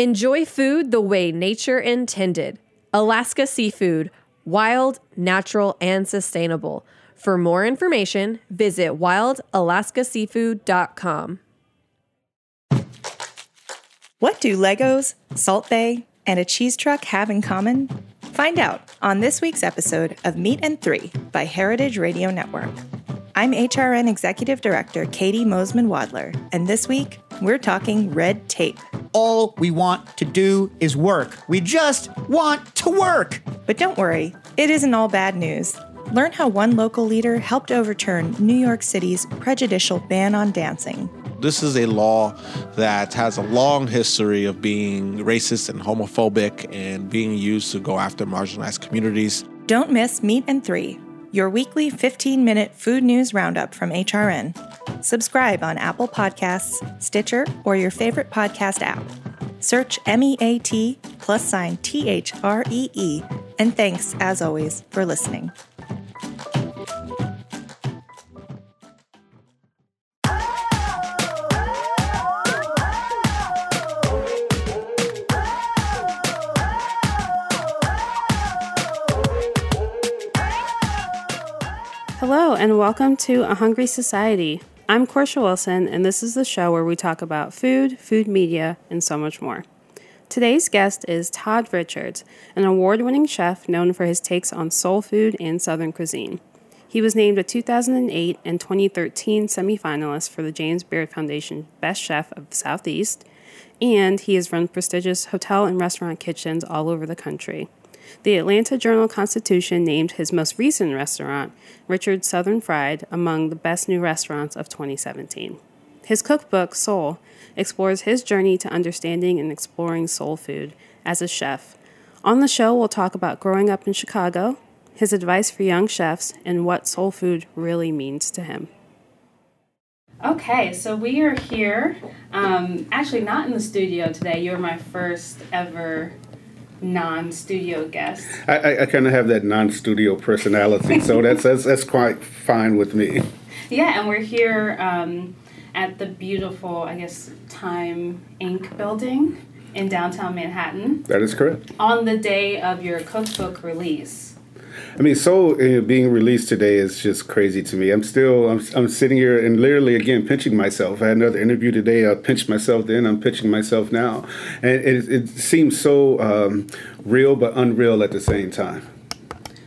Enjoy food the way nature intended. Alaska Seafood, wild, natural, and sustainable. For more information, visit wildalaskaseafood.com. What do Legos, Salt Bae, and a cheese truck have in common? Find out on this week's episode of Meat and Three by Heritage Radio Network. I'm HRN Executive Director Caity Moseman Wadler, and this week we're talking red tape. All we want to do is work. We just want to work. But don't worry, it isn't all bad news. Learn how one local leader helped overturn New York City's prejudicial ban on dancing. This is a law that has a long history of being racist and homophobic and being used to go after marginalized communities. Don't miss Meat and Three, your weekly 15 minute food news roundup from HRN. Subscribe on Apple Podcasts, Stitcher, or your favorite podcast app. Search M E A T plus sign T H R E E. And thanks, as always, for listening. And welcome to A Hungry Society. I'm Portia Wilson, and this is the show where we talk about food, food media, and so much more. Today's guest is Todd Richards, an award winning chef known for his takes on soul food and Southern cuisine. He was named a 2008 and 2013 semifinalist for the James Beard Foundation Best Chef of the Southeast, and he has run prestigious hotel and restaurant kitchens all over the country. The Atlanta Journal Constitution named his most recent restaurant, Richard's Southern Fried, among the best new restaurants of 2017. His cookbook, Soul, explores his journey to understanding and exploring soul food as a chef. On the show, we'll talk about growing up in Chicago, his advice for young chefs, and what soul food really means to him. Okay, so we are here. Um, actually, not in the studio today. You're my first ever non-studio guest. I, I, I kind of have that non-studio personality, so that's, that's that's quite fine with me. Yeah, and we're here um, at the beautiful, I guess, Time Inc. building in downtown Manhattan That is correct. on the day of your cookbook release. I mean, so uh, being released today is just crazy to me. I'm still, I'm, I'm sitting here and literally again pinching myself. I had another interview today. I pinched myself then. I'm pinching myself now, and it, it seems so um, real but unreal at the same time.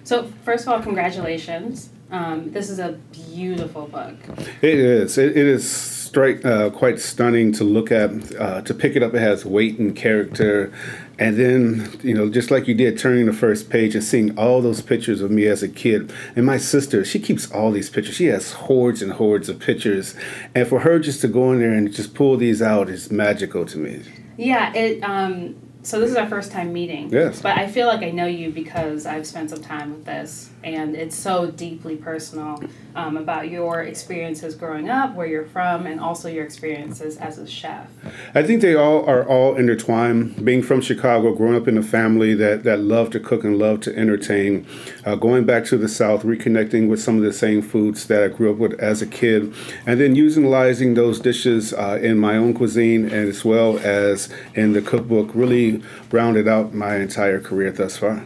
So, first of all, congratulations. Um, this is a beautiful book. It is. It, it is straight, uh, quite stunning to look at. Uh, to pick it up, it has weight and character. And then, you know, just like you did, turning the first page and seeing all those pictures of me as a kid. And my sister, she keeps all these pictures. She has hordes and hordes of pictures. And for her just to go in there and just pull these out is magical to me. Yeah, it. Um, so this is our first time meeting. Yes. But I feel like I know you because I've spent some time with this, and it's so deeply personal um, about your experiences growing up, where you're from, and also your experiences as a chef. I think they all are all intertwined. Being from Chicago, growing up in a family that, that loved to cook and loved to entertain, uh, going back to the South, reconnecting with some of the same foods that I grew up with as a kid, and then utilizing those dishes uh, in my own cuisine and as well as in the cookbook really rounded out my entire career thus far.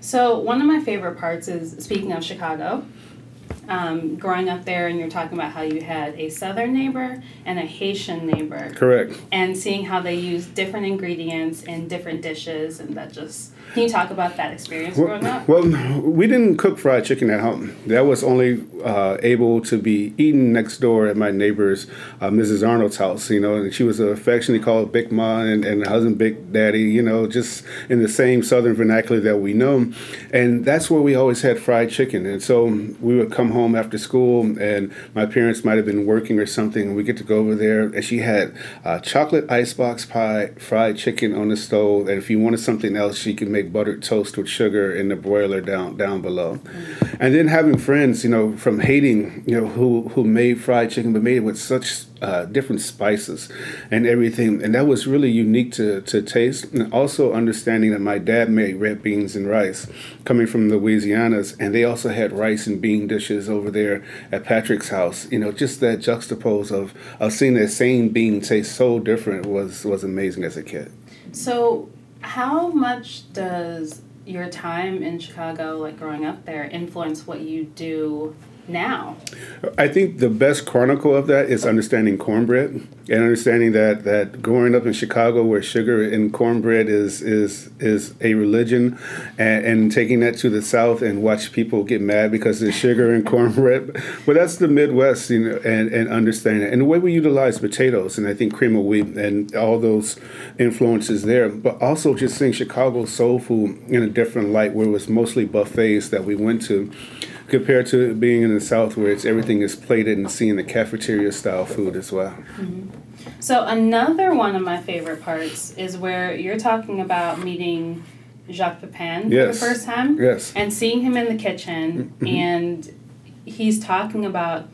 So one of my favorite parts is speaking of Chicago. Um, growing up there, and you're talking about how you had a Southern neighbor and a Haitian neighbor. Correct. and seeing how they use different ingredients in different dishes and that just can you talk about that experience growing up Well, we didn't cook fried chicken at home. That was only uh, able to be eaten next door at my neighbor's, uh, Mrs. Arnold's house. You know, and she was affectionately called Big Ma and, and husband Big Daddy. You know, just in the same Southern vernacular that we know, and that's where we always had fried chicken. And so we would come home after school, and my parents might have been working or something, and we get to go over there, and she had uh, chocolate icebox pie, fried chicken on the stove, and if you wanted something else, she could make buttered toast with sugar in the broiler down down below. And then having friends, you know, from Haiti, you know, who who made fried chicken, but made it with such uh, different spices and everything, and that was really unique to to taste. And also understanding that my dad made red beans and rice, coming from Louisiana's, and they also had rice and bean dishes over there at Patrick's house. You know, just that juxtapose of of seeing that same bean taste so different was was amazing as a kid. So, how much does your time in Chicago, like growing up there, influence what you do now? I think the best chronicle of that is understanding cornbread and understanding that that growing up in Chicago, where sugar and cornbread is is is a religion, and, and taking that to the South and watch people get mad because there's sugar and cornbread. But that's the Midwest, you know, and and understanding it. and the way we utilize potatoes, and I think cream of wheat and all those influences there. But also just seeing Chicago soul food in a different light, where it was mostly buffets that we went to compared to being in the South where it's everything is plated and seeing the cafeteria style food as well. Mm-hmm. So another one of my favorite parts is where you're talking about meeting Jacques Pepin yes. for the first time. Yes. And seeing him in the kitchen mm-hmm. and he's talking about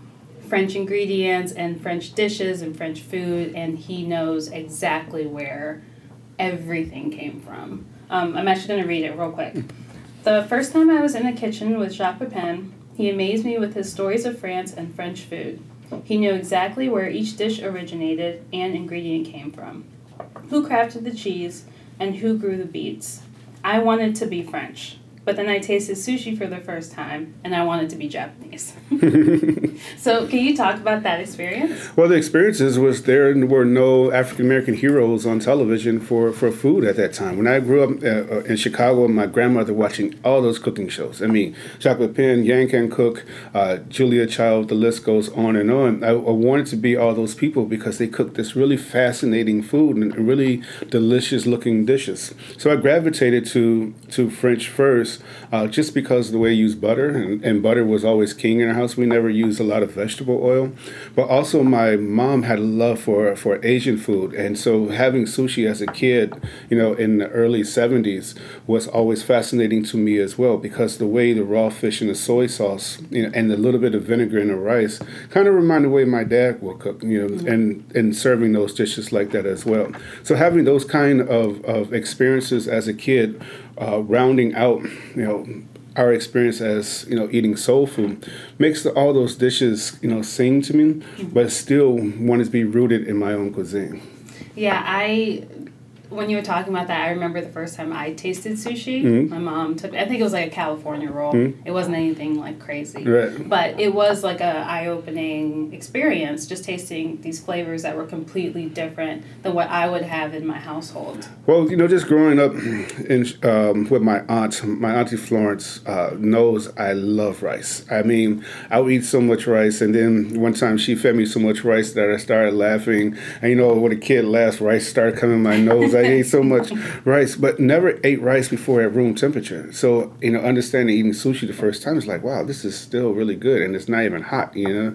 French ingredients and French dishes and French food and he knows exactly where everything came from. Um, I'm actually going to read it real quick. The first time I was in the kitchen with Jacques Pepin, he amazed me with his stories of France and French food. He knew exactly where each dish originated and ingredient came from, who crafted the cheese, and who grew the beets. I wanted to be French. But then I tasted sushi for the first time and I wanted to be Japanese. so, can you talk about that experience? Well, the experiences was there were no African American heroes on television for, for food at that time. When I grew up uh, uh, in Chicago, my grandmother watching all those cooking shows. I mean, Jacques Pepin, Yan Can Cook, uh, Julia Child, the list goes on and on. I, I, wanted to be all those people because they cooked this really fascinating food and really delicious looking dishes. So I gravitated to, to French first uh, just because the way we use butter, and, and, butter was always king in our house. We never used a lot of vegetable oil, but also my mom had a love for for Asian food, and so having sushi as a kid, you know, in the early '70s was always fascinating to me as well because the way the raw fish and the soy sauce, you know, and a little bit of vinegar in the rice kind of remind the way my dad will cook, you know, mm-hmm. and and serving those dishes like that as well. So having those kind of, of experiences as a kid uh, rounding out, you know, our experience as you know eating soul food makes the, all those dishes you know sing to me, mm-hmm. but still want to be rooted in my own cuisine. Yeah, I when you were talking about that, I remember the first time I tasted sushi. Mm-hmm. My mom took. I think it was like a California roll. Mm-hmm. It wasn't anything like crazy, right. but it was like a eye opening experience. Just tasting these flavors that were completely different than what I would have in my household. Well, you know, just growing up in um, with my aunt, my auntie Florence uh, knows I love rice. I mean, I would eat so much rice, and then one time she fed me so much rice that I started laughing. And you know, when a kid laughs, rice started coming in my nose. I ate so much rice, but never ate rice before at room temperature. So, you know, understanding eating sushi the first time is like, wow, this is still really good and it's not even hot, you know?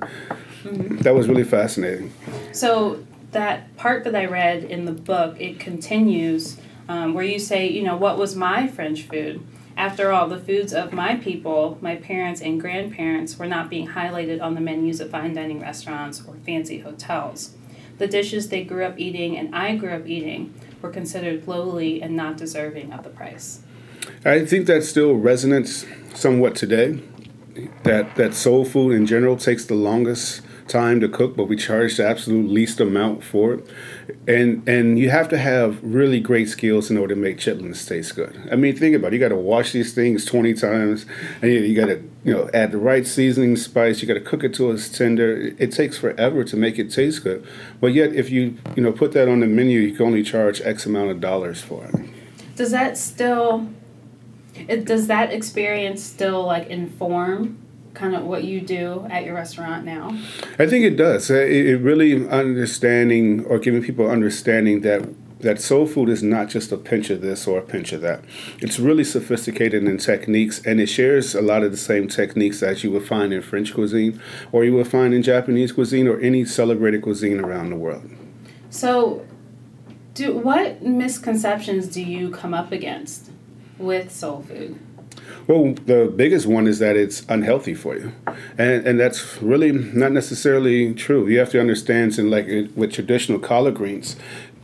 Mm-hmm. That was really fascinating. So, that part that I read in the book, it continues um, where you say, you know, what was my French food? After all, the foods of my people, my parents and grandparents, were not being highlighted on the menus of fine dining restaurants or fancy hotels. The dishes they grew up eating and I grew up eating were considered lowly and not deserving of the price. I think that still resonates somewhat today. That that soul food in general takes the longest time to cook, but we charge the absolute least amount for it. And and you have to have really great skills in order to make chitlins taste good. I mean, think about it. You got to wash these things twenty times, and you, you got to you know add the right seasoning, spice. You got to cook it till it's tender. It takes forever to make it taste good. But yet, if you you know put that on the menu, you can only charge X amount of dollars for it. Does that still? It, does that experience still like inform kind of what you do at your restaurant now? I think it does. It, it really understanding or giving people understanding that that soul food is not just a pinch of this or a pinch of that. It's really sophisticated in techniques, and it shares a lot of the same techniques that you would find in French cuisine, or you would find in Japanese cuisine, or any celebrated cuisine around the world. So, do what misconceptions do you come up against with soul food? Well, the biggest one is that it's unhealthy for you, and and that's really not necessarily true. You have to understand, like with traditional collard greens,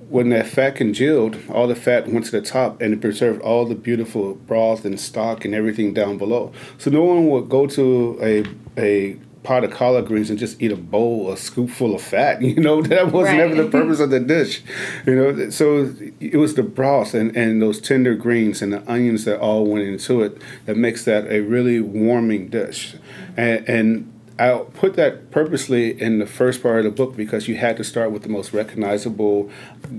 when that fat congealed, all the fat went to the top and it preserved all the beautiful broth and stock and everything down below. So no one would go to a a pot of collard greens and just eat a bowl, a scoop full of fat. You know, that was Right. never the purpose of the dish. You know, so it was the broth and, and those tender greens and the onions that all went into it that makes that a really warming dish. And, and I put that purposely in the first part of the book because you had to start with the most recognizable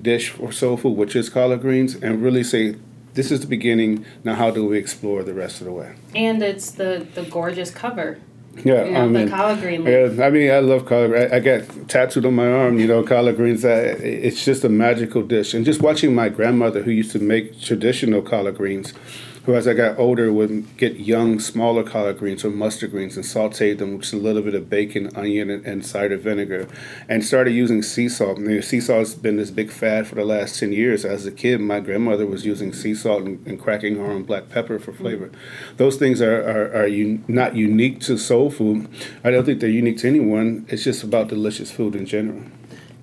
dish for soul food, which is collard greens, and really say, this is the beginning. Now, how do we explore the rest of the way? And it's the the gorgeous cover. Yeah, You know, I mean, collard green yeah, I mean, I love collard. I, I got tattooed on my arm, you know, collard greens. I, it's just a magical dish. And just watching my grandmother, who used to make traditional collard greens, who as I got older would get young, smaller collard greens or mustard greens and saute them with just a little bit of bacon, onion, and, and cider vinegar, and started using sea salt. And, you know, sea salt has been this big fad for the last ten years. As a kid, my grandmother was using sea salt and, and cracking her own black pepper for mm. flavor. Those things are are, are un, not unique to soul food. I don't think they're unique to anyone. It's just about delicious food in general.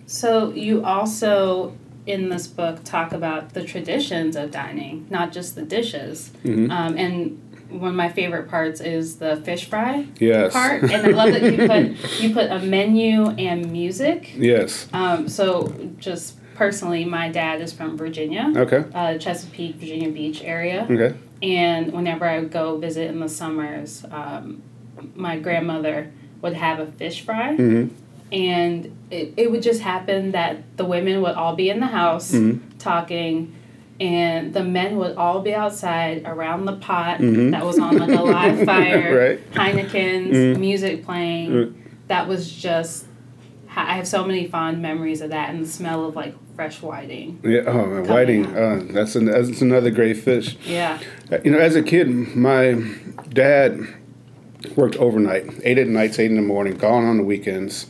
So you also in this book talk about the traditions of dining, not just the dishes. Mm-hmm. Um, and one of my favorite parts is the fish fry Yes. part, and I love that you put you put a menu and music. Yes. Um, so just personally, my dad is from Virginia, Okay. uh, Chesapeake, Virginia Beach area. Okay. And whenever I would go visit in the summers, um, my grandmother would have a fish fry. Mm-hmm. And it, it would just happen that the women would all be in the house Mm-hmm. talking, and the men would all be outside around the pot Mm-hmm. that was on like a live fire, Right. Heinekens, Mm-hmm. music playing. That was just, I have so many fond memories of that and the smell of like fresh whiting. Yeah. Oh, man, whiting. Uh, that's an, that's another great fish. Yeah. Uh, You know, as a kid, my dad worked overnight, eight at nights, eight in the morning, gone on the weekends.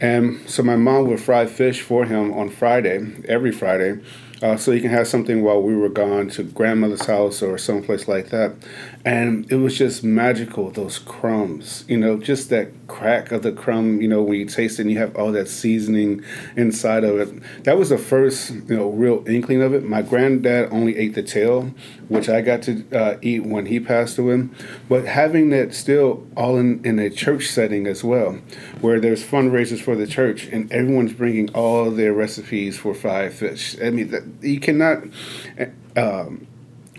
And so my mom would fry fish for him on Friday, every Friday, uh, so he can have something while we were gone to grandmother's house or someplace like that. And it was just magical, those crumbs, you know, just that crack of the crumb, you know, when you taste it and you have all that seasoning inside of it. That was the first, you know, real inkling of it. My granddad only ate the tail, which I got to uh, eat when he passed away. But having that still all in, in a church setting as well, where there's fundraisers for the church and everyone's bringing all their recipes for fried fish. I mean, you cannot. Um,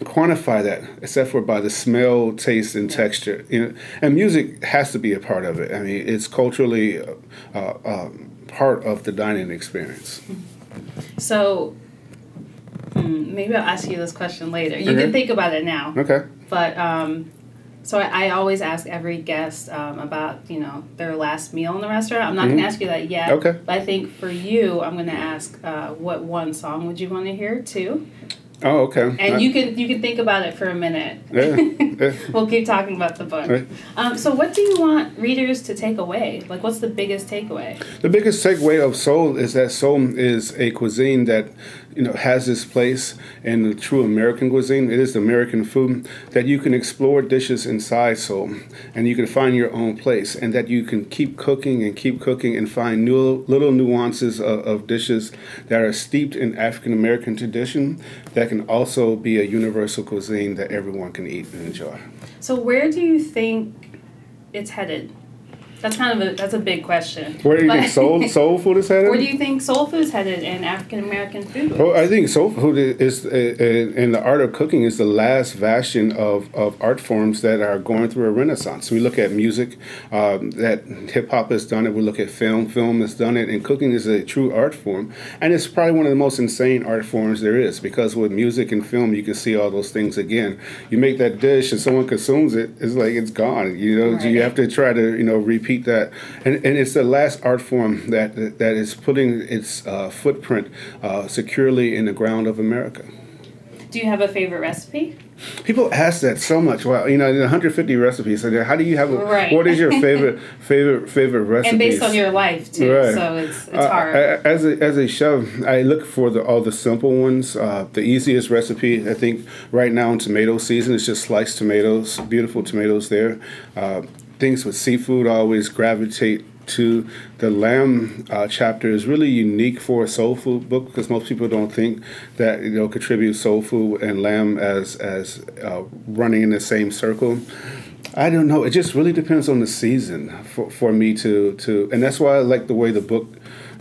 quantify that except for by the smell, taste, and texture. You know, and music has to be a part of it. I mean, it's culturally uh, uh, um, part of the dining experience. So hmm, maybe I'll ask you this question later. You Okay. can think about it now. Okay. But um, so I, I always ask every guest um, about you know their last meal in the restaurant. I'm not going to ask you that yet. Mm-hmm. Okay. But I think for you, I'm going to ask uh, what one song would you want to hear too? Oh, okay. And I- you can you can think about it for a minute. Yeah, yeah. we'll keep talking about the book. Right. Um, so what do you want readers to take away? Like, what's the biggest takeaway? The biggest takeaway of soul is that soul is a cuisine that you know has this place in the true American cuisine. It is American food that you can explore dishes inside soul, and you can find your own place, and that you can keep cooking and keep cooking and find new little nuances of, of dishes that are steeped in African American tradition that can also be a universal cuisine that everyone can eat and enjoy. So where do you think it's headed? That's kind of a that's a big question. Where do you But- think soul soul food is headed? Where do you think soul food's headed in African American food? Well, I think soul food is, is in the art of cooking is the last bastion of, of art forms that are going through a renaissance. We look at music, um, that hip hop has done it. We look at film, film has done it, and cooking is a true art form. And it's probably one of the most insane art forms there is because with music and film, you can see all those things again. You make that dish and someone consumes it, it's like it's gone. You know, Right. you have to try to you know repeat that, and and it's the last art form that that is putting its uh, footprint uh, securely in the ground of America. Do you have a favorite recipe? People ask that so much. Well, you know, the 150 recipes. So how do you have? A, Right. What is your favorite favorite favorite recipe? And based on your life too, Right. so it's it's Uh, hard. I- as a as a chef, I look for the all the simple ones. Uh, the easiest recipe, I think, right now in tomato season is just sliced tomatoes, beautiful tomatoes there. Uh, things with seafood always gravitate to. The lamb uh, chapter is really unique for a soul food book because most people don't think that you know contribute soul food and lamb as as uh, running in the same circle. I don't know. It just really depends on the season for, for me to to, and that's why I like the way the book,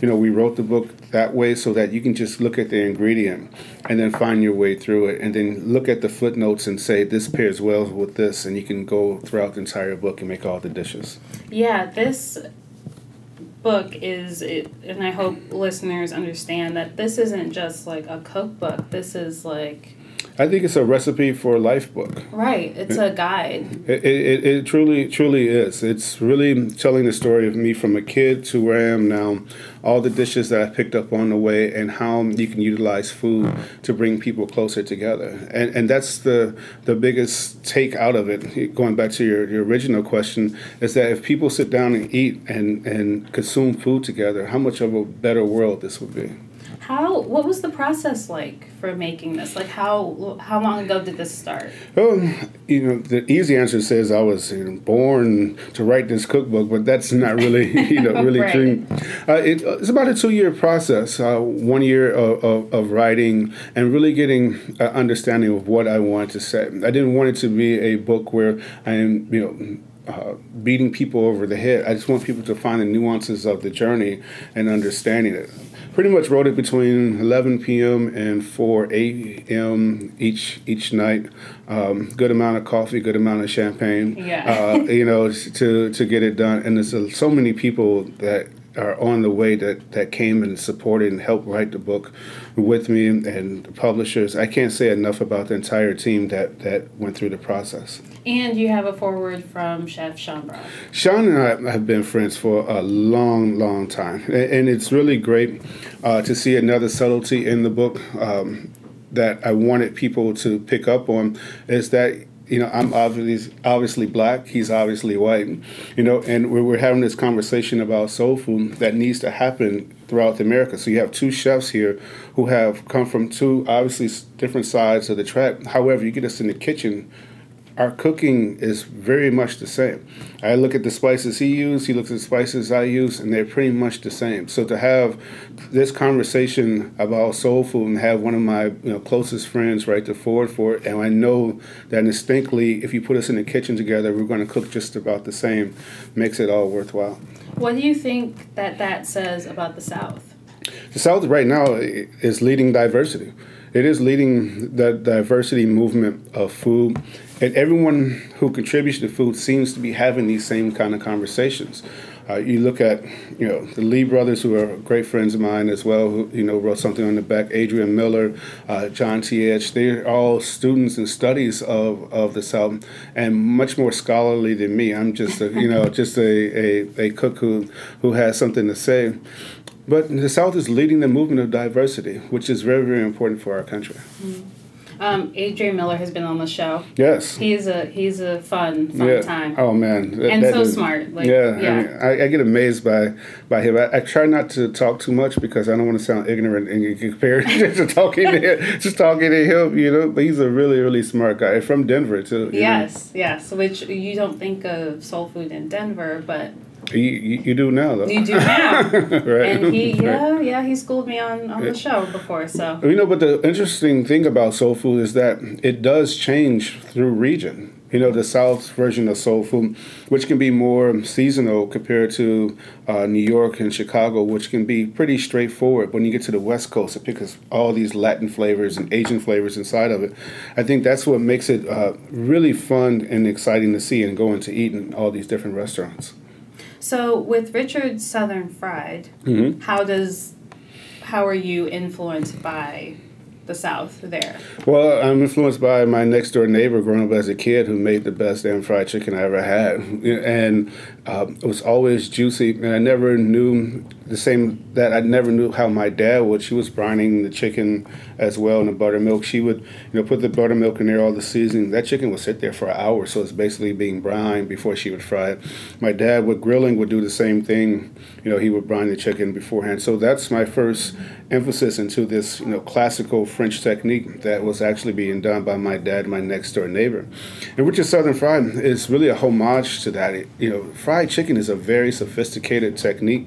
you know, we wrote the book that way so that you can just look at the ingredient and then find your way through it, and then look at the footnotes and say this pairs well with this, and you can go throughout the entire book and make all the dishes. Yeah, this book is it, and I hope listeners understand that this isn't just like a cookbook. This is like I think it's a recipe for life book. right. It's a guide. It, it, it truly, truly is. It's really telling the story of me from a kid to where I am now, all the dishes that I picked up on the way, and how you can utilize food to bring people closer together. And, and that's the, the biggest take out of it, going back to your, your original question, is that if people sit down and eat and, and consume food together, how much of a better world this would be. How? What was the process like for making this? Like how how long ago did this start? Um, you know, the easy answer says I was you know, born to write this cookbook, but that's not really, you know, really Right. true. Uh, it, it's about a two-year process. Uh, one year of, of, of writing and really getting an understanding of what I wanted to say. I didn't want it to be a book where I am, you know. Uh, beating people over the head. I just want people to find the nuances of the journey and understanding it. Pretty much wrote it between 11 p.m. and 4 a.m. each each night. Um, good amount of coffee, good amount of champagne. Yeah. Uh, you know, to to get it done. And there's uh, so many people that are on the way that, that came and supported and helped write the book with me and the publishers. I can't say enough about the entire team that, that went through the process. And you have a foreword from Chef Sean Brock. Sean and I have been friends for a long, long time, and it's really great uh, to see another subtlety in the book um, that I wanted people to pick up on. Is that you know I'm obviously obviously black, he's obviously white, you know, and we're, we're having this conversation about soul food that needs to happen throughout America. So you have two chefs here who have come from two obviously different sides of the track. However, you get us in the kitchen our cooking is very much the same. I look at the spices he used, he looks at the spices I use, and they're pretty much the same. So to have this conversation about soul food and have one of my you know, closest friends write the forward for it, and I know that instinctly, if you put us in the kitchen together, we're going to cook just about the same, makes it all worthwhile. What do you think that that says about the South? The South right now is leading diversity. It is leading the diversity movement of food, and everyone who contributes to food seems to be having these same kind of conversations. Uh, you look at, you know, the Lee brothers, who are great friends of mine as well, who you know wrote something on the back. Adrian Miller, uh, John T. Edge They're all students and studies of, of the South, and much more scholarly than me. I'm just, a, you know, just a, a, a cook who who has something to say. But the South is leading the movement of diversity, which is very, very important for our country. Um, Adrian Miller has been on the show. Yes. He's a he's a fun fun yeah. time. Oh man. That- And that so smart, like, yeah. yeah. I, mean, I, I get amazed by by him. I, I try not to talk too much because I don't want to sound ignorant and compared to talking to him, just talking to him. You know, but he's a really, really smart guy from Denver too. you know. Yes, yes. Which you don't think of soul food in Denver, but You, you, you do now though. you do now. right. and he, Right. yeah, yeah, he schooled me on on the show before. So You know, but the interesting thing about soul food is that it does change through region. You know, the South version of soul food, which can be more seasonal compared to uh, New York and Chicago, which can be pretty straightforward. When you get to the West Coast, it picks all these Latin flavors and Asian flavors inside of it. I think that's what makes it uh, really fun and exciting to see and going to eat in all these different restaurants. So with Richard Southern Fried, Mm-hmm. how does how are you influenced by the South there? Well, I'm influenced by my next door neighbor growing up as a kid who made the best damn fried chicken I ever had. And um, it was always juicy. And I never knew the same that I never knew how my dad would. She was brining the chicken as well in the buttermilk. She would, you know, put the buttermilk in there, all the seasoning. That chicken would sit there for an hour, so it's basically being brined before she would fry it. My dad with grilling would do the same thing. You know, he would brine the chicken beforehand. So that's my first emphasis into this, you know, classical French technique that was actually being done by my dad, my next door neighbor. And Richard Southern Fried is really a homage to that. You know, fried chicken is a very sophisticated technique.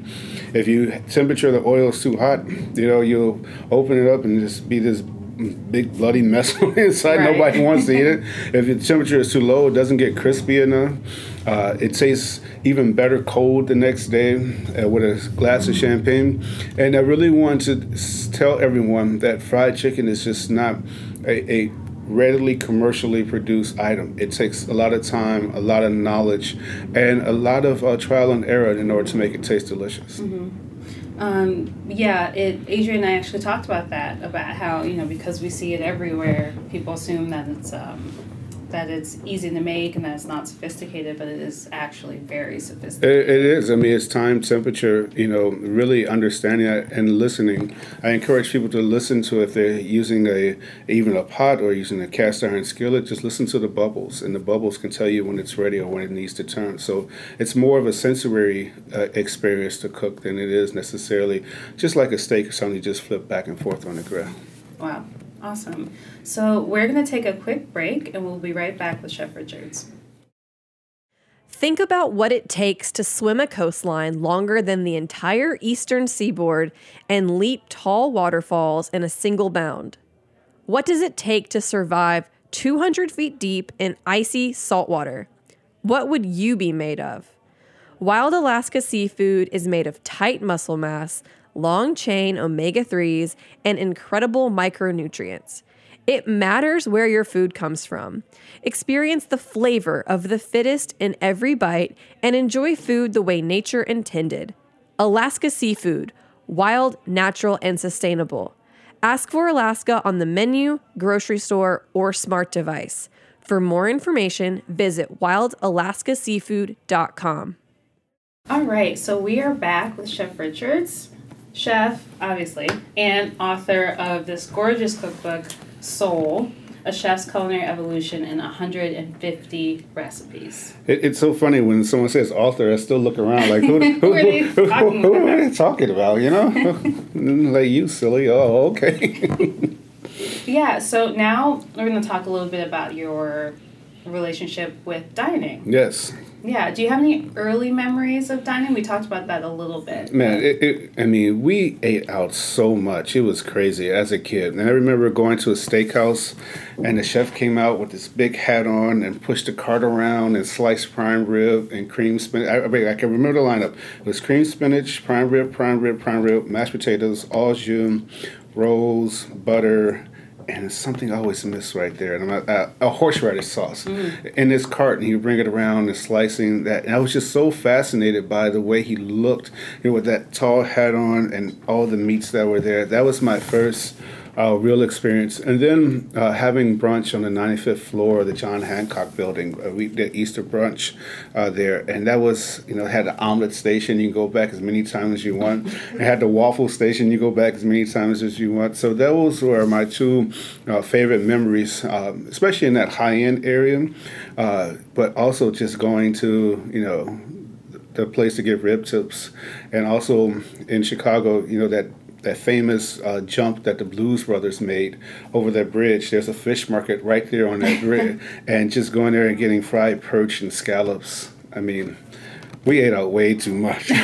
If you temperature the oil is too hot, you know, you'll open it up and just be this big bloody mess inside. Right. Nobody wants to eat it. If the temperature is too low, it doesn't get crispy enough. Uh, it tastes even better cold the next day uh, with a glass of champagne. And I really want to tell everyone that fried chicken is just not a, a readily commercially produced item. It takes a lot of time, a lot of knowledge, and a lot of uh, trial and error in order to make it taste delicious. Um, yeah, it. Adrian and I actually talked about that about how you know because we see it everywhere, people assume that it's um, that it's easy to make and that it's not sophisticated, but it is actually very sophisticated. It, it is. I mean, it's time, temperature, you know, really understanding that and listening. I encourage people to listen to if they're using a even a pot or using a cast iron skillet, just listen to the bubbles, and the bubbles can tell you when it's ready or when it needs to turn. So it's more of a sensory uh, experience to cook than it is necessarily just like a steak or something you just flip back and forth on the grill. Wow, awesome. So we're gonna take a quick break, and we'll be right back with Chef Richards. Think about what it takes to swim a coastline longer than the entire eastern seaboard and leap tall waterfalls in a single bound. What does it take to survive 200 feet deep in icy saltwater? What would you be made of? Wild Alaska seafood is made of tight muscle mass, long chain omega 3s, and incredible micronutrients. It matters where your food comes from. Experience the flavor of the fittest in every bite and enjoy food the way nature intended. Alaska Seafood, wild, natural, and sustainable. Ask for Alaska on the menu, grocery store, or smart device. For more information, visit wildalaskaseafood.com. All right, so we are back with Chef Richards, chef, obviously, and author of this gorgeous cookbook, Soul, A Chef's Culinary Evolution in 150 Recipes. It, it's so funny when someone says author, I still look around like, who, who, Who are they who, talking who about? are they talking about? You know, like you silly. Oh, okay. Yeah, so now we're going to talk a little bit about your relationship with dining. yes, Yeah, do you have any early memories of dining? We talked about that a little bit. man. It, it, I mean, we ate out so much. It was crazy as a kid. And I remember going to a steakhouse, and the chef came out with this big hat on and pushed the cart around and sliced prime rib and cream spinach. I, I, can remember the lineup. It was cream spinach, prime rib, prime rib, prime rib, mashed potatoes, au jus, rolls, butter. And it's something I always miss right there, and I'm uh, a horseradish sauce in this cart, and he would bring it around and slicing that. And I was just so fascinated by the way he looked, you know, with that tall hat on and all the meats that were there. That was my first uh, real experience. And then uh, having brunch on the 95th floor of the John Hancock building. Uh, we did Easter brunch uh, there, and that was, you know, had the omelet station. You can go back as many times as you want. it had the waffle station. You go back as many times as you want. So those were my two uh, favorite memories, um, especially in that high end area, uh, but also just going to, you know, the place to get rib tips, and also in Chicago, you know that that famous uh, jump that the Blues Brothers made over that bridge. There's a fish market right there on that bridge, and just going there and getting fried perch and scallops. I mean, we ate out way too much.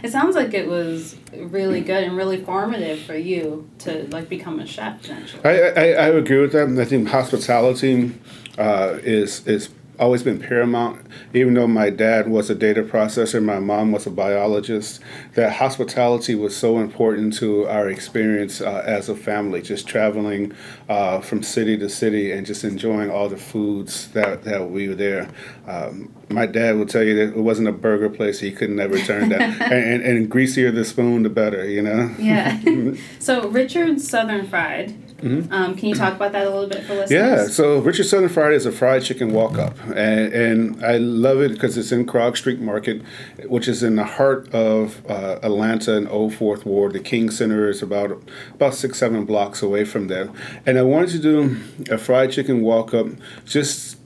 It sounds like it was really good and really formative for you to like become a chef eventually. I, I, I agree with that. I think hospitality uh, is is always been paramount. Even though my dad was a data processor, my mom was a biologist. That hospitality was so important to our experience uh, as a family, just traveling uh, from city to city and just enjoying all the foods that, that we were there. Um, my dad would tell you that it wasn't a burger place he could never turn down, and, and, and greasier the spoon, the better. You know. Yeah. so Richard's Southern Fried. Um, can you talk about that a little bit for listeners? Yeah, so Richard Southern Fried is a fried chicken walk up, and, and I love it because it's in Krog Street Market, which is in the heart of uh, Atlanta and Old Fourth Ward. The King Center is about about six seven blocks away from there, and I wanted to do a fried chicken walk up just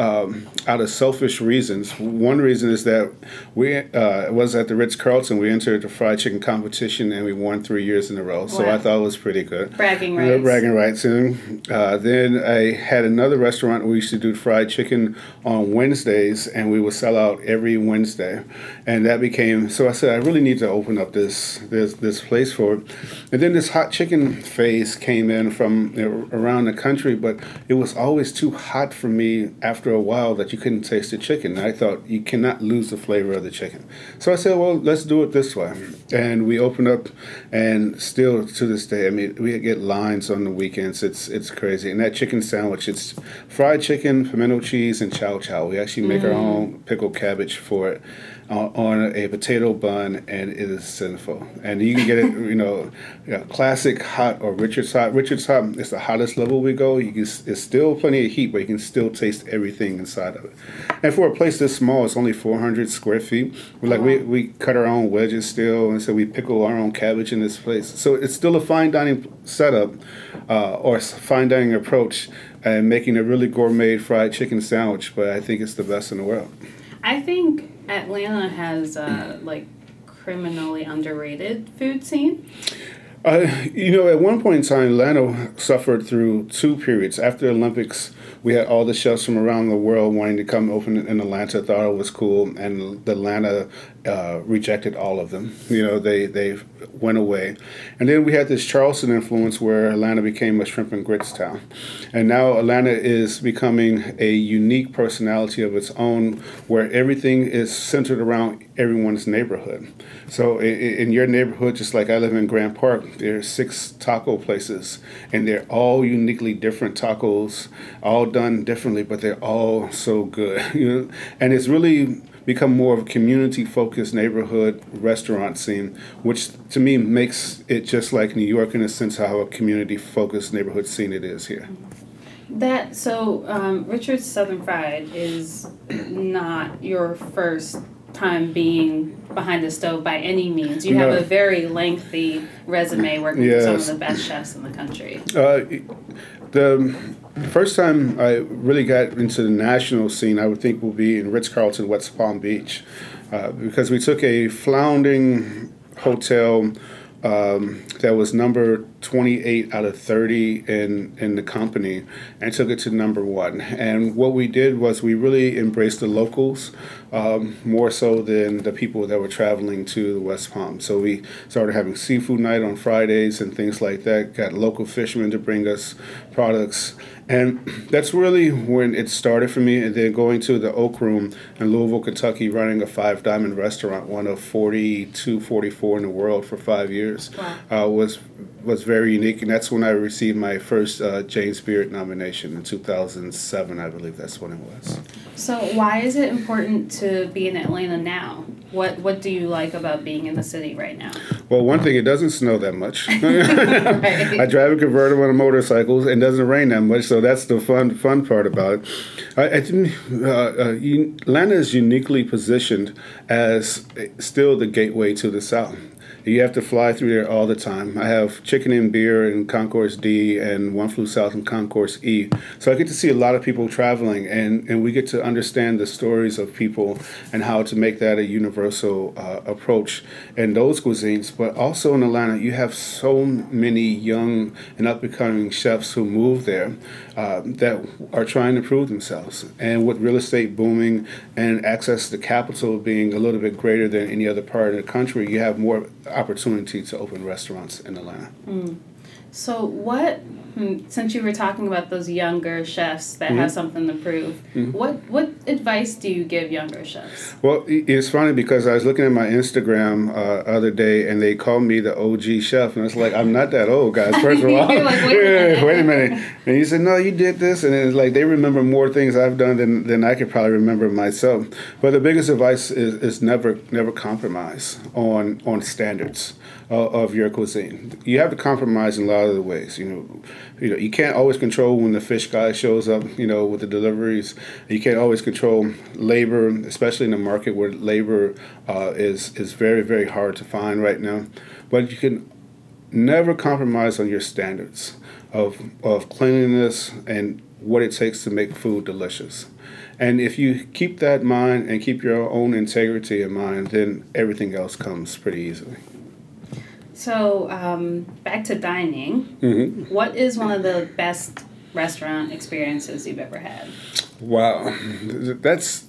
um, out of selfish reasons. One reason is that we uh, was at the Ritz Carlton. We entered the fried chicken competition and we won three years in a row. So Wow. I thought it was pretty good. Bragging rights. bragging rights. And uh, then I had another restaurant. We used to do fried chicken on Wednesdays, and we would sell out every Wednesday. And that became so. I said I really need to open up this this this place for it. And then this hot chicken phase came in from you know, around the country, but it was always too hot for me after a while that you couldn't taste the chicken. I thought you cannot lose the flavor of the chicken. So I said, well, let's do it this way. And we opened up, and still to this day, I mean, we get lines on the weekends. It's it's crazy. And that chicken sandwich, it's fried chicken, pimento cheese, and chow chow. We actually make our mm. own pickled cabbage for it on, a potato bun, and it is sinful. And you can get it, you know, you know, classic hot or Richard's hot. Richard's hot is the hottest level we go. You can, it's still plenty of heat, but you can still taste everything inside of it. And for a place this small, it's only 400 square feet. We're like we, we cut our own wedges still, and so we pickle our own cabbage in this place. So it's still a fine dining setup uh, or fine dining approach. And making a really gourmet fried chicken sandwich, but I think it's the best in the world. I think Atlanta has like criminally underrated food scene. Uh, you know, at one point in time, Atlanta suffered through two periods. After the Olympics, we had all the chefs from around the world wanting to come open in Atlanta, thought it was cool, and the Atlanta uh, rejected all of them. You know, they they went away, and then we had this Charleston influence where Atlanta became a shrimp and grits town, and now Atlanta is becoming a unique personality of its own, where everything is centered around everyone's neighborhood. So i- i- in your neighborhood, just like I live in Grant Park, there are six taco places, and they're all uniquely different tacos, all done differently, but they're all so good. You know, and it's really become more of a community-focused neighborhood restaurant scene, which to me makes it just like New York in a sense how a community-focused neighborhood scene it is here. That so um, Richard's Southern Fried is not your first time being behind the stove by any means. You have No. a very lengthy resume working with some of the best chefs in the country. Uh, the first time I really got into the national scene, I would think will be in Ritz Carlton, West Palm Beach, uh, because we took a floundering hotel um, that was number 28 out of 30 in, in the company and took it to number one. And what we did was we really embraced the locals um, more so than the people that were traveling to the West Palm. So we started having seafood night on Fridays and things like that, got local fishermen to bring us products. And that's really when it started for me. And then going to the Oak Room in Louisville, Kentucky, running a five diamond restaurant, one of 42, 44 in the world for five years, uh, was was very unique. And that's when I received my first uh, James Beard nomination in 2007, I believe that's when it was. So why is it important to be in Atlanta now? What what do you like about being in the city right now? Well, one thing, it doesn't snow that much. I drive a convertible on a motorcycle, and it doesn't rain that much, so that's the fun fun part about it. I, I think uh, uh, Atlanta is uniquely positioned as still the gateway to the South. You have to fly through there all the time. I have chicken and beer in Concourse D and One Flew South in Concourse E. So I get to see a lot of people traveling, and, and we get to understand the stories of people and how to make that a universal uh, approach in those cuisines. But also in Atlanta, you have so many young and up and coming chefs who move there uh, that are trying to prove themselves. And with real estate booming and access to capital being a little bit greater than any other part of the country, you have more opportunity to open restaurants in Atlanta. So what since you were talking about those younger chefs that Mm-hmm. have something to prove, what what advice do you give younger chefs? Well, it's funny because I was looking at my Instagram uh, other day and they called me the OG chef, and it's like I'm not that old, guys. First of all, like, wait a minute. Yeah, wait a minute. And he said, "No, you did this," and it's like they remember more things I've done than, than I could probably remember myself. But the biggest advice is, is never never compromise on on standards of, of your cuisine. You have to compromise in a lot of the ways. You know, you know you can't always control when the fish guy shows up. You know, with the deliveries, you can't always control labor, especially in a market where labor uh, is is very very hard to find right now. But you can never compromise on your standards of of cleanliness and what it takes to make food delicious. And if you keep that in mind and keep your own integrity in mind, then everything else comes pretty easily. So, um, back to dining. What is one of the best restaurant experiences you've ever had? Wow, that's.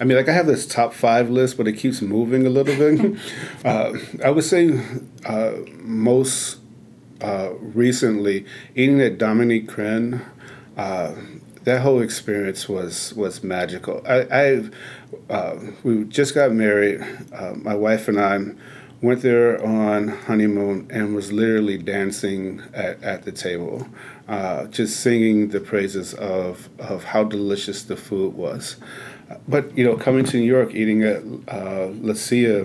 I mean, like I have this top five list, but it keeps moving a little bit. uh, I would say uh, most uh, recently eating at Dominique Crenn. Uh, that whole experience was was magical. I, I uh, we just got married. Uh, my wife and I went there on honeymoon and was literally dancing at, at the table, uh, just singing the praises of of how delicious the food was. But you know, coming to New York, eating at uh, La Cia,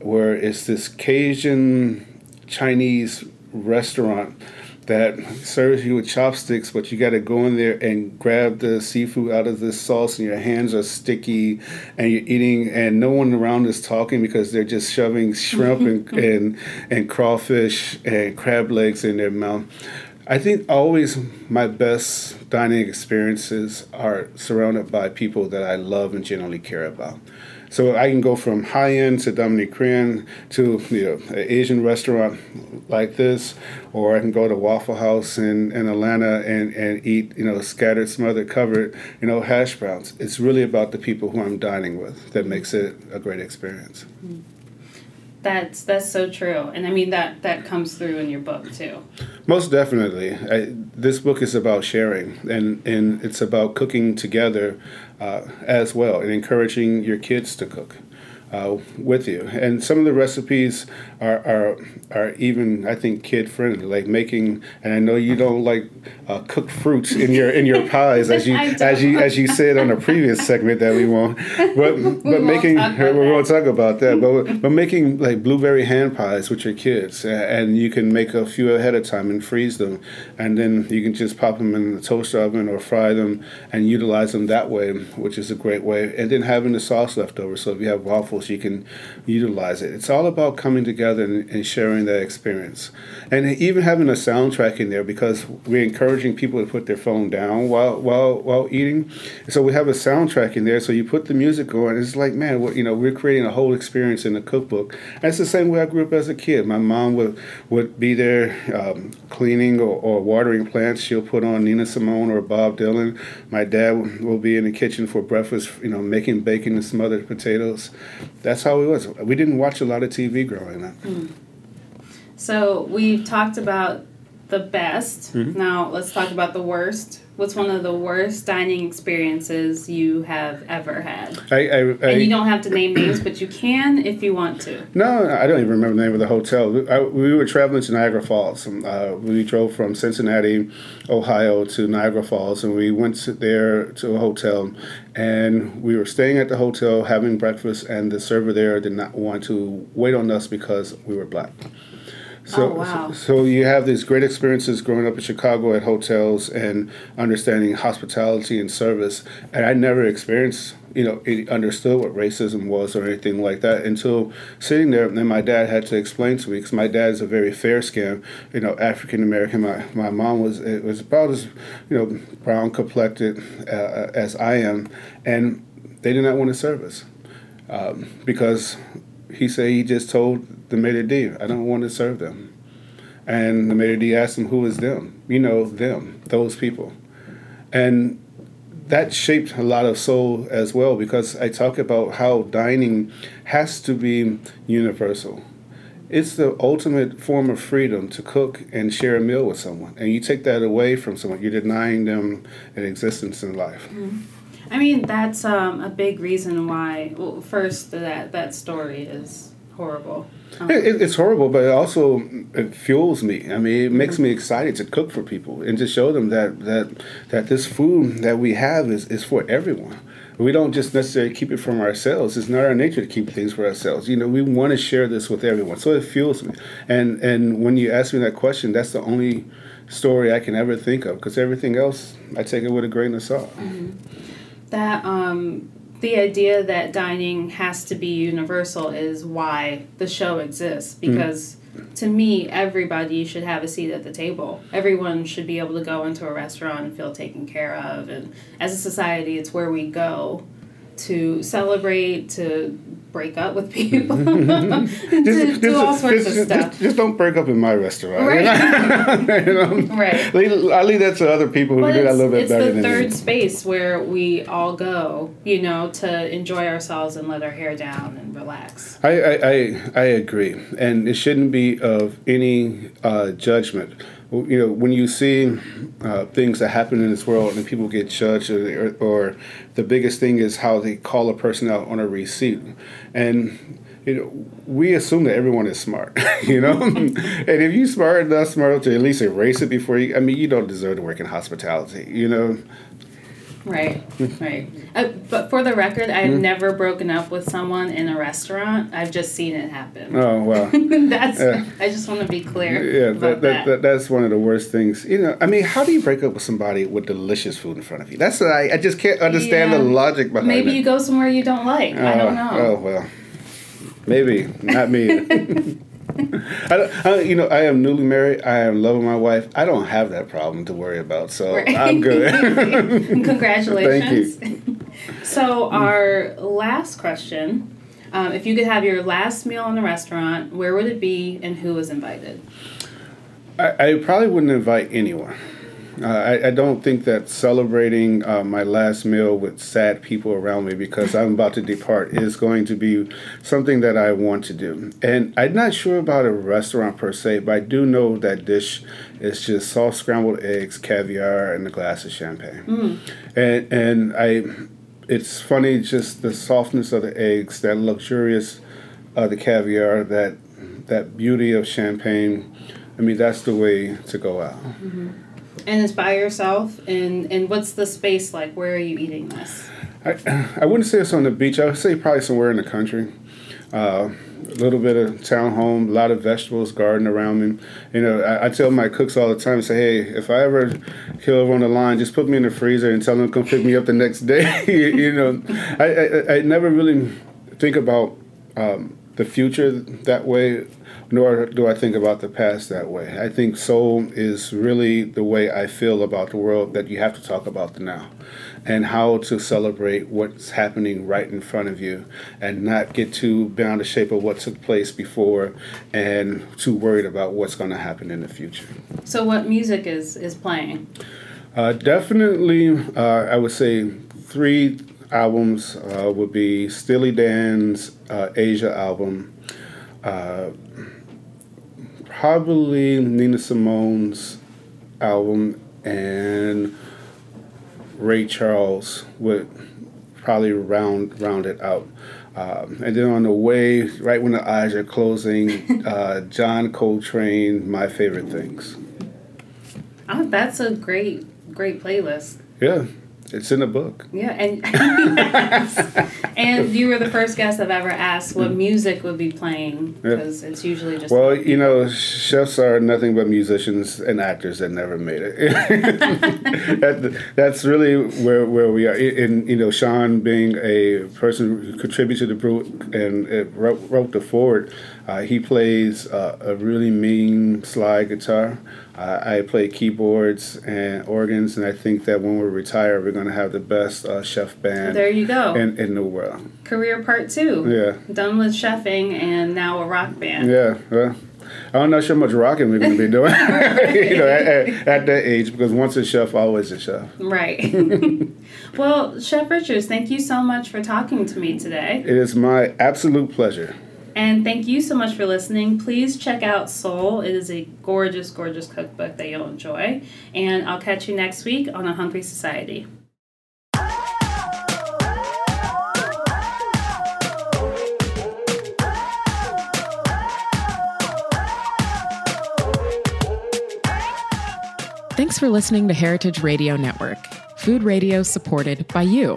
where it's this Cajun Chinese restaurant that serves you with chopsticks, but you got to go in there and grab the seafood out of the sauce, and your hands are sticky, and you're eating, and no one around is talking because they're just shoving shrimp and, and and crawfish and crab legs in their mouth. I think always my best dining experiences are surrounded by people that I love and genuinely care about. So I can go from high end to Dominique Crenn to you know an Asian restaurant like this, or I can go to Waffle House in, in Atlanta and, and eat you know scattered, smothered, covered you know hash browns. It's really about the people who I'm dining with that makes it a great experience. Mm-hmm. That's that's so true, and I mean that that comes through in your book too. Most definitely. I, this book is about sharing, and, and it's about cooking together uh, as well, and encouraging your kids to cook uh, with you. And some of the recipes are, are, are even, I think, kid friendly, like making. And I know you don't like uh, cooked fruits in your in your pies, as you as you as you said on a previous segment that we won't. But but won't making we won't talk about that. But but making like blueberry hand pies with your kids, and you can make a few ahead of time and freeze them, and then you can just pop them in the toaster oven or fry them and utilize them that way, which is a great way. And then having the sauce left over, so if you have waffles, you can utilize it. It's all about coming together and, and sharing that experience, and even having a soundtrack in there because we're encouraging people to put their phone down while while while eating. So we have a soundtrack in there. So you put the music on. It's like man, what you know, we're creating a whole experience in the cookbook. And it's the same way I grew up as a kid. My mom would would be there um, cleaning or, or watering plants. She'll put on Nina Simone or Bob Dylan. My dad will be in the kitchen for breakfast. You know, making bacon and smothered potatoes. That's how it was. We didn't watch a lot of TV growing up. So we've talked about the best. Mm-hmm. Now let's talk about the worst. What's one of the worst dining experiences you have ever had? I, I, I, And you don't have to name names, but you can if you want to. No, I don't even remember the name of the hotel. We, I, we were traveling to Niagara Falls. Um, Uh, we drove from Cincinnati, Ohio, to Niagara Falls, and we went to there to a hotel. And we were staying at the hotel, having breakfast, and the server there did not want to wait on us because we were black. So, Oh, wow. so you have these great experiences growing up in Chicago at hotels and understanding hospitality and service. And I never experienced, you know, understood what racism was or anything like that until sitting there. And then my dad had to explain to me because my dad is a very fair skin, you know, African American. My my mom was it was about as, you know, brown complected uh, as I am, and they did not want to serve us um, because he said he just told the maitre d, I don't want to serve them. And the maitre d asked him, who is them? You know, them, those people. And that shaped a lot of soul as well because I talk about how dining has to be universal. It's the ultimate form of freedom to cook and share a meal with someone. And you take that away from someone, you're denying them an existence in life. Mm-hmm. I mean, that's um, a big reason why. Well, first, that that story is horrible. Um, It, it- it's horrible, but it also it fuels me. I mean, it makes me excited to cook for people and to show them that that that this food that we have is, is for everyone. We don't just necessarily keep it from ourselves. It's not our nature to keep things for ourselves. You know, we want to share this with everyone. So it fuels me. And and when you ask me that question, that's the only story I can ever think of because everything else I take it with a grain of salt. That um, the idea that dining has to be universal is why the show exists because to me, everybody should have a seat at the table. Everyone should be able to go into a restaurant and feel taken care of. And as a society, it's where we go to celebrate, to break up with people, to do all sorts of just, stuff. Just, just don't break up in my restaurant. Right. You know? Right. I leave that to other people who But do that a little bit it's better the than third me. space where we all go, you know, to enjoy ourselves and let our hair down and relax. I, I, I, I agree, and it shouldn't be of any uh, judgment. You know, when you see uh, things that happen in this world and people get judged, or, or the biggest thing is how they call a person out on a receipt, and you know, we assume that everyone is smart, you know, and if you smart enough, smart enough to at least erase it before you, I mean, you don't deserve to work in hospitality, you know. Right, right. Uh, but for the record, I've Mm-hmm. never broken up with someone in a restaurant. I've just seen it happen. Oh well, That's. Yeah. I just want to be clear. Yeah, that, that, that, that's one of the worst things. You know, I mean, how do you break up with somebody with delicious food in front of you? That's what I, I just can't understand the logic behind Maybe it. you go somewhere you don't like. I don't Oh, know. Oh well, maybe not me. I, I, you know, I am newly married. I am loving my wife. I don't have that problem to worry about, so Right. I'm good. Congratulations. so, our last question um, if you could have your last meal in a restaurant, where would it be and who was invited? I, I probably wouldn't invite anyone. Uh, I, I don't think that celebrating uh, my last meal with sad people around me because I'm about to depart is going to be something that I want to do. And I'm not sure about a restaurant per se, but I do know that dish is just soft scrambled eggs, caviar, and a glass of champagne. And and I, it's funny just the softness of the eggs, that luxurious of the caviar, that that beauty of champagne. I mean, that's the way to go out. And it's by yourself. And, and what's the space like? Where are you eating this? I, I wouldn't say it's on the beach. I would say probably somewhere in the country. Uh, a little bit of town home, a lot of vegetables, garden around me. You know, I, I tell my cooks all the time, say, hey, if I ever kill over on the line, just put me in the freezer and tell them to come pick me up the next day. you, you know, I, I, I never really think about um, the future that way, nor do I think about the past that way. I think soul is really the way I feel about the world that you have to talk about the now and how to celebrate what's happening right in front of you and not get too bound to shape of what took place before and too worried about what's going to happen in the future. So, what music is, is playing? Uh, definitely, uh, I would say three albums uh, would be Steely Dan's uh, Aja album, uh, probably Nina Simone's album, and Ray Charles would probably round round it out. Um, and then on the way, right when the eyes are closing, uh, John Coltrane, My Favorite Things. Oh, that's a great, great playlist. Yeah, it's in the book. Yeah, and and you were the first guest I've ever asked what music would be playing because it's usually just Well, you know, chefs are nothing but musicians and actors that never made it. that, that's really where, where we are. And, you know, Sean being a person who contributed to the book and uh, wrote, wrote the foreword, uh, he plays uh, a really mean slide guitar. Uh, I play keyboards and organs, and I think that when we retire, we're going to have the best uh, chef band there you go. in, in the world. Career part two. Yeah. Done with chefing and now a rock band. Yeah, well, I'm not sure how much rocking we're going to be doing, you know, at, at, at that age, because once a chef, always a chef. Right. well, Chef Richards, thank you so much for talking to me today. It is my absolute pleasure. And thank you so much for listening. Please check out Soul. It is a gorgeous, gorgeous cookbook that you'll enjoy. And I'll catch you next week on A Hungry Society. Thanks for listening to Heritage Radio Network, food radio supported by you.